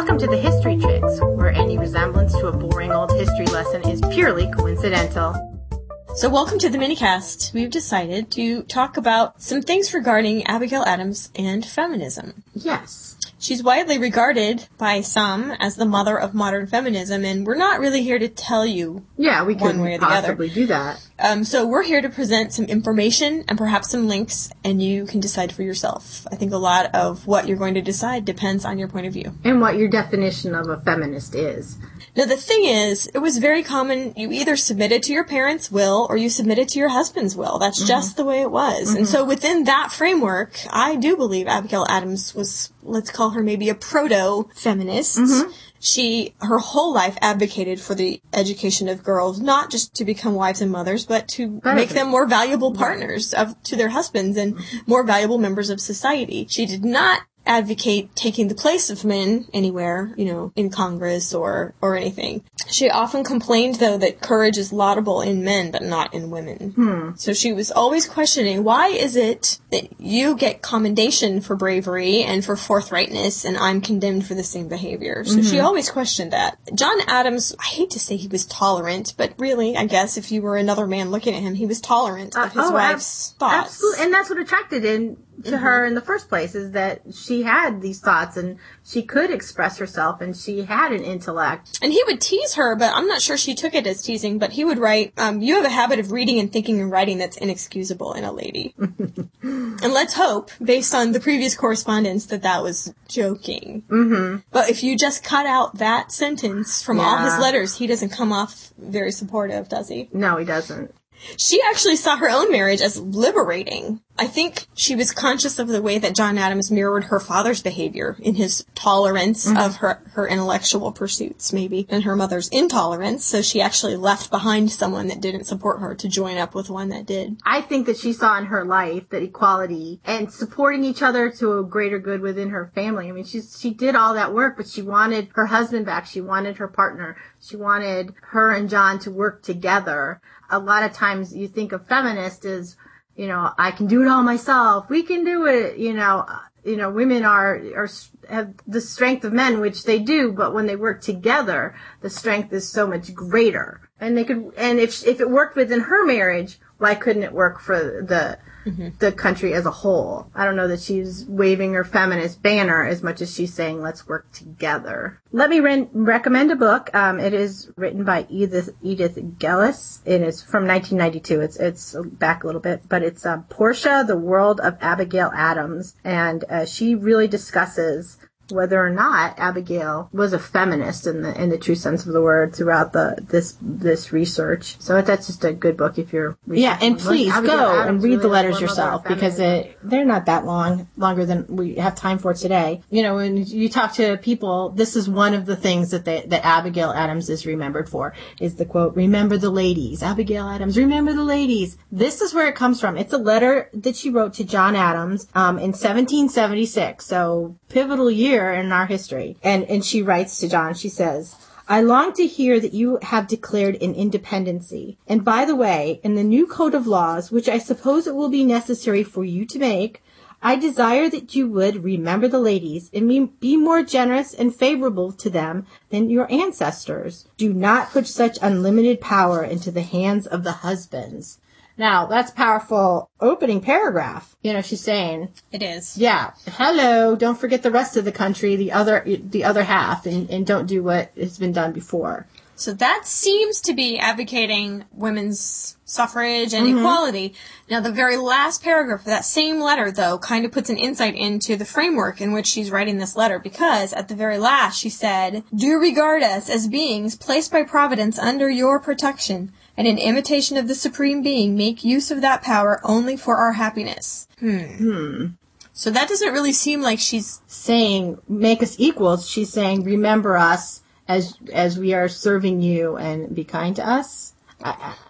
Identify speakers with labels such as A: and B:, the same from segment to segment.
A: Welcome to the History Chicks, where any resemblance to a boring old history lesson is purely coincidental.
B: So, welcome to the minicast. We've decided to talk about some things regarding Abigail Adams and feminism.
A: Yes.
B: She's widely regarded by some as the mother of modern feminism, and we're not really here to tell you.
A: Yeah, we
B: One way or the other.
A: possibly do that.
B: Um, so we're here to present some information and perhaps some links, and you can decide for yourself. I think a lot of what you're going to decide depends on your point of view.
A: And what your definition of a feminist is.
B: Now, the thing is, it was very common. You either submitted to your parents' will or you submitted to your husband's will. That's mm-hmm. just the way it was. And mm-hmm. so within that framework, I do believe Abigail Adams was, let's call her maybe a proto-feminist. Mm-hmm. She, her whole life advocated for the education of girls, not just to become wives and mothers, but to make them more valuable partners of, to their husbands and more valuable members of society. She did not advocate taking the place of men anywhere, you know, in Congress or, or anything. She often complained though that courage is laudable in men but not in women. Hmm. So she was always questioning why is it that you get commendation for bravery and for forthrightness and I'm condemned for the same behavior. So she mm-hmm. always questioned that. John Adams, I hate to say he was tolerant, but really, I guess if you were another man looking at him, he was tolerant of uh, his
A: oh, ab-
B: wife's thoughts.
A: Absolutely. And that's what attracted him to her in the first place is that she had these thoughts and she could express herself and she had an intellect.
B: And he would tease her, but I'm not sure she took it as teasing. But he would write, um, "You have a habit of reading and thinking and writing that's inexcusable in a lady." and let's hope, based on the previous correspondence, that that was joking. Mm-hmm. But if you just cut out that sentence from all his letters, he doesn't come off very supportive, does he?
A: No, he doesn't.
B: She actually saw her own marriage as liberating. I think she was conscious of the way that John Adams mirrored her father's behavior in his tolerance mm-hmm. of her, her intellectual pursuits, maybe, and her mother's intolerance. So she actually left behind someone that didn't support her to join up with one that did.
A: I think that she saw in her life that equality and supporting each other to a greater good within her family. I mean, she's, she did all that work, but she wanted her husband back. She wanted her partner. She wanted her and John to work together. A lot of times you think of feminist as, you know, I can do it all myself. We can do it. You know, you know, women are, are, have the strength of men, which they do, but when they work together, the strength is so much greater. And they could, and if, if it worked within her marriage, why couldn't it work for the, the country as a whole? I don't know that she's waving her feminist banner as much as she's saying, let's work together. Let me re- recommend a book. Um, it is written by Edith, Edith Gelles. It is from 1992. It's, it's back a little bit, but it's, uh, Portia, the World of Abigail Adams. And, uh, she really discusses whether or not Abigail was a feminist in the in the true sense of the word throughout the this this research. So that's just a good book if you're
C: Yeah, and please
A: Abigail
C: go
A: Adams
C: and read
A: really
C: the letters yourself because it, they're not that long, longer than we have time for today. You know, when you talk to people, this is one of the things that they, that Abigail Adams is remembered for is the quote, remember the ladies. Abigail Adams, remember the ladies. This is where it comes from. It's a letter that she wrote to John Adams, um, in 1776. So pivotal year in our history. And, and she writes to John, she says, I long to hear that you have declared an independency. And by the way, in the new code of laws, which I suppose it will be necessary for you to make, I desire that you would remember the ladies and be- more generous and favorable to them than your ancestors. Do not put such unlimited power into the hands of the husbands. Now, that's powerful opening paragraph. You know, she's saying,
B: It is.
C: yeah, hello, don't forget the rest of the country, the other, the other half, and, and don't do what has been done before.
B: So that seems to be advocating women's suffrage and equality. Now, the very last paragraph of that same letter, though, kind of puts an insight into the framework in which she's writing this letter, because at the very last she said, Do regard us as beings placed by Providence under your protection, and in imitation of the Supreme Being, make use of that power only for our happiness. Hmm. So that doesn't really seem like she's
C: saying make us equals. She's saying remember us as as we are serving you and be kind to us.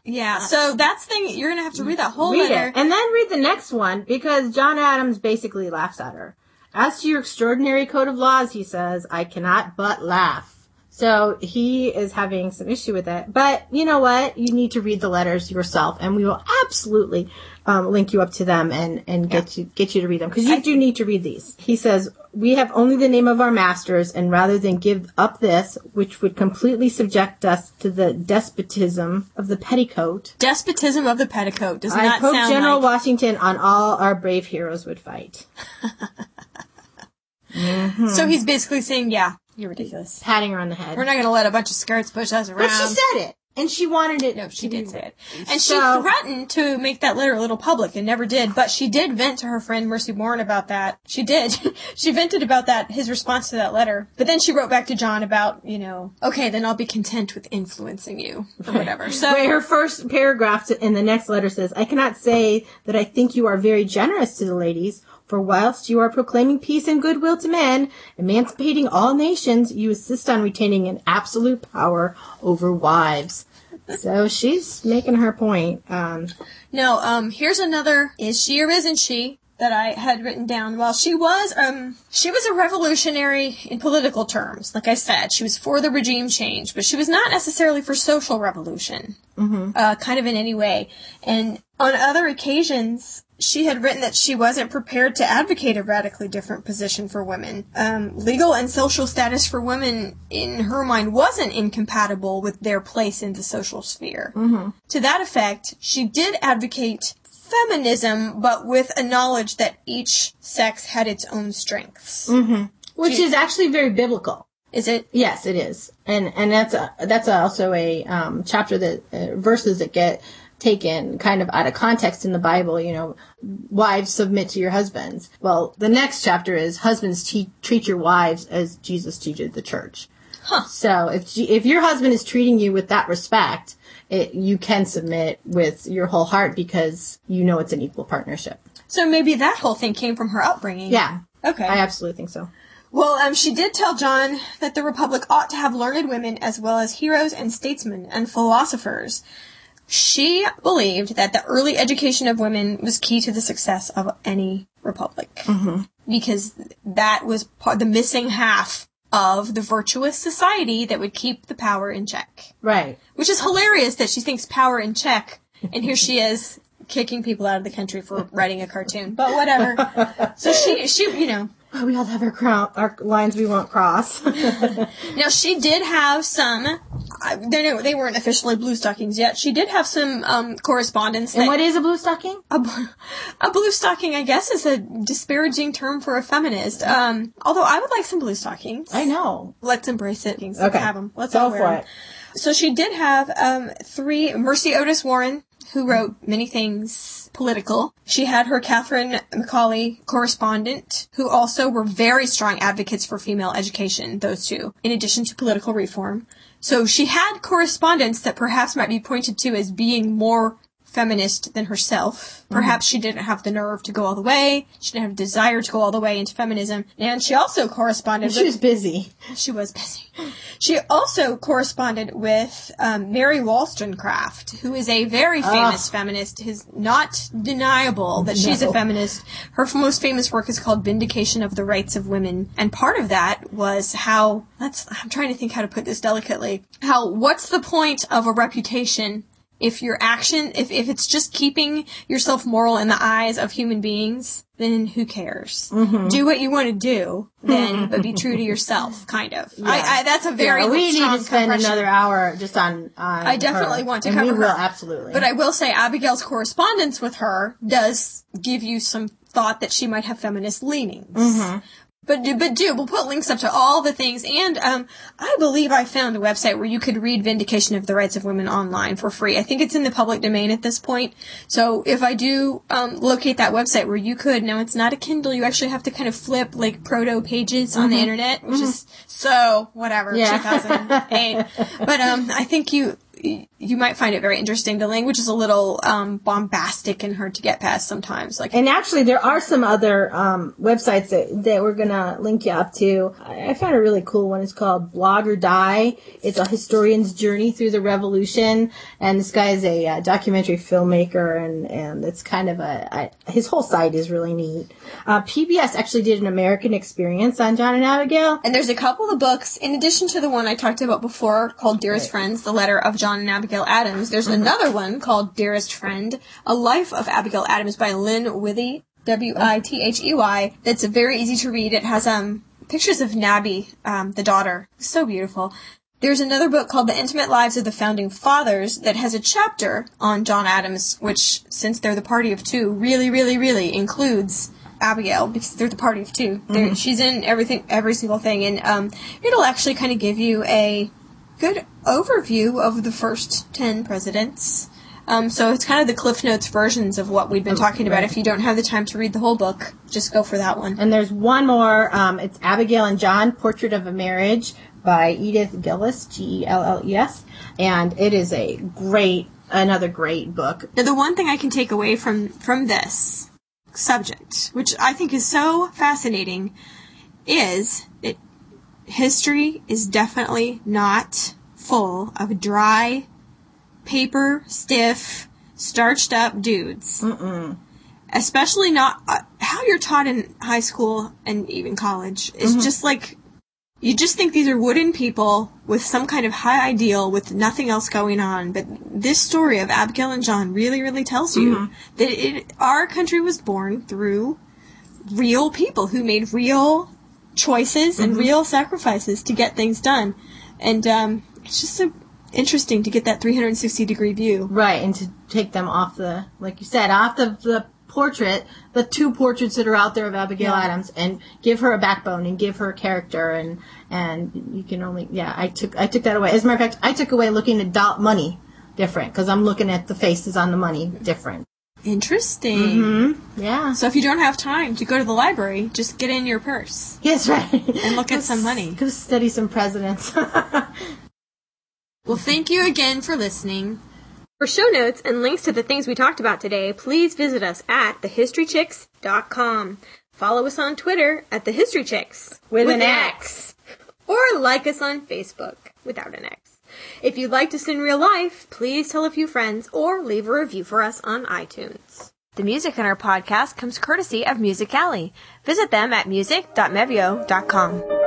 B: yeah. So that's the thing. You're gonna have to read that whole
C: Read
B: letter.
C: it and then read the next one because John Adams basically laughs at her. As to your extraordinary code of laws, he says, I cannot but laugh. So he is having some issue with it. But you know what? You need to read the letters yourself, and we will absolutely um, link you up to them and, and get you get you to read them because you do need to read these. He says, we have only the name of our masters, and rather than give up this, which would completely subject us to the despotism of the petticoat,
B: Despotism of the petticoat does
C: I
B: not
C: hope
B: sound
C: General
B: like.
C: Washington on all our brave heroes would fight.
B: So he's basically saying, "Yeah, you're ridiculous.
C: Patting her on the head.
B: We're not going to let a bunch of skirts push us around."
C: but she said it, and she wanted it.
B: No, she did
C: be-
B: say it. And
C: So-
B: she threatened to make that letter a little public and never did, but she did vent to her friend Mercy Warren about that. She did. she vented about that, his response to that letter. But then she wrote back to John about, you know, okay, then I'll be content with influencing you, or whatever. So,
C: Wait, her first paragraph in the next letter says, I cannot say that I think you are very generous to the ladies, for whilst you are proclaiming peace and goodwill to men, emancipating all nations, you insist on retaining an absolute power over wives. So she's making her point. Um,
B: no, um, here's another, is she or isn't she? That I had written down. Well, she was, um, she was a revolutionary in political terms. Like I said, she was for the regime change, but she was not necessarily for social revolution. uh, kind of in any way. And on other occasions, she had written that she wasn't prepared to advocate a radically different position for women. Um, legal and social status for women, in her mind, wasn't incompatible with their place in the social sphere. To that effect, she did advocate feminism, but with a knowledge that each sex had its own strengths.
C: which is actually very biblical.
B: Is it?
C: Yes, it is, and and that's a, that's also a um, chapter that uh, verses that get taken kind of out of context in the Bible. You know, wives submit to your husbands. Well, the next chapter is husbands te- treat your wives as Jesus teaches the church.
B: Huh.
C: So if if your husband is treating you with that respect, it, you can submit with your whole heart because you know it's an equal partnership.
B: So maybe that whole thing came from her upbringing.
C: Yeah,
B: Okay.
C: I absolutely think so.
B: Well, um, she did tell John that the Republic ought to have learned women as well as heroes and statesmen and philosophers. She believed that the early education of women was key to the success of any republic. Mm-hmm. Because that was part, the missing half of the virtuous society that would keep the power in check.
C: Right.
B: Which is hilarious that she thinks power in check, and here she is kicking people out of the country for writing a cartoon. But whatever. So she, she, you know,
C: we all have our, crown, our lines we won't cross.
B: Now she did have some. I- They they weren't officially blue stockings yet. She did have some um, correspondence.
C: and
B: that-
C: what is a blue stocking?
B: a, a blue stocking, I guess, is a disparaging term for a feminist. Um, although I would like some blue stockings.
C: I know.
B: Let's embrace it. Let's
C: Okay.
B: have them. Let's
C: Go
B: all wear
C: for
B: 'em.
C: it.
B: So she did have um, three. Mercy Otis Warren, who wrote many things political. She had her Catherine Macaulay correspondent, who also were very strong advocates for female education. Those two, in addition to political reform. So she had correspondence that perhaps might be pointed to as being more feminist than herself. Perhaps she didn't have the nerve to go all the way. She didn't have a desire to go all the way into feminism. And she also corresponded
C: She
B: with
C: was busy.
B: she was busy. She also corresponded with um, Mary Wollstonecraft, who is a very famous feminist. It is not deniable that she's a feminist. Her most famous work is called Vindication of the Rights of Women, and part of that was how. Let's. I'm trying to think how to put this delicately. How? What's the point of a reputation? If your action, if, if it's just keeping yourself moral in the eyes of human beings, then who cares? Do what you want to do, then, but be true to yourself, kind of. I, I, that's a very
C: Yeah, we need to spend
B: compression.
C: another hour just on. on
B: I definitely
C: her.
B: want to cover
C: we will
B: her.
C: absolutely.
B: But I will say Abigail's correspondence with her does give you some thought that she might have feminist leanings.
C: Mm-hmm.
B: But do, but do we'll put links up to all the things, and um, I believe I found a website where you could read "Vindication of the Rights of Women" online for free. I think it's in the public domain at this point. So if I do um, locate that website where you could, now it's not a Kindle. You actually have to kind of flip like proto pages on the internet, which is so whatever.
C: Mm-hmm. Yeah.
B: 2008. but um, I think you you might find it very interesting. The language is a little um, bombastic and hard to get past sometimes. Like
C: and actually, there are some other um, websites that, that we're gonna link you up to. I I found a really cool one. It's called Blog or Die. It's a historian's journey through the revolution, and this guy is a uh, documentary filmmaker, and and it's kind of a, a his whole site is really neat. Uh, PBS actually did an American experience on John and Abigail.
B: And there's a couple of books, in addition to the one I talked about before called Dearest Friends, The Letter of John and Abigail Adams. There's another one called Dearest Friend, A Life of Abigail Adams by Lynne Withey. W I T H E Y. That's very easy to read. It has um pictures of Nabby, um, the daughter. So beautiful. There's another book called The Intimate Lives of the Founding Fathers that has a chapter on John Adams, which, since they're the party of two, really, really, really includes Abigail because they're the party of 2 They're She's in everything, every single thing, and um, it'll actually kind of give you a good overview of the first ten presidents. Um, so it's kind of the Cliff Notes versions of what we've been talking about. If you don't have the time to read the whole book, just go for that one.
C: And there's one more. Um, it's Abigail and John: Portrait of a Marriage by Edith Gelles, G E L L E S, and it is a great, another great book.
B: Now, the one thing I can take away from from this subject, which I think is so fascinating, is that history is definitely not full of dry, paper stiff, starched up dudes. Mm-mm. Especially not uh, how you're taught in high school and even college. Is just like you just think these are wooden people with some kind of high ideal with nothing else going on. But this story of Abigail and John really, really tells you that it, our country was born through real people who made real choices and real sacrifices to get things done. And um, it's just so interesting to get that 360 degree view.
C: Right, and to take them off the, like you said, off the, the portrait, the two portraits that are out there of Abigail
B: Yeah.
C: Adams, and give her a backbone and give her a character, and and you can only, yeah, I took I took that away. As a matter of fact, I took away looking at dot money different because I'm looking at the faces on the money different.
B: Interesting. Mm-hmm.
C: Yeah.
B: So if you don't have time to go to the library, just get in your purse.
C: Yes, right.
B: And look at some money.
C: Go study some presidents.
B: Well, thank you again for listening. For show notes and links to the things we talked about today, please visit us at thehistorychicks.com. Follow us on Twitter at thehistorychicks
C: With an X.
B: Or like us on Facebook without an X. If you'd like us in real life, please tell a few friends or leave a review for us on iTunes. The music in our podcast comes courtesy of Music Alley. Visit them at music.mevio.com.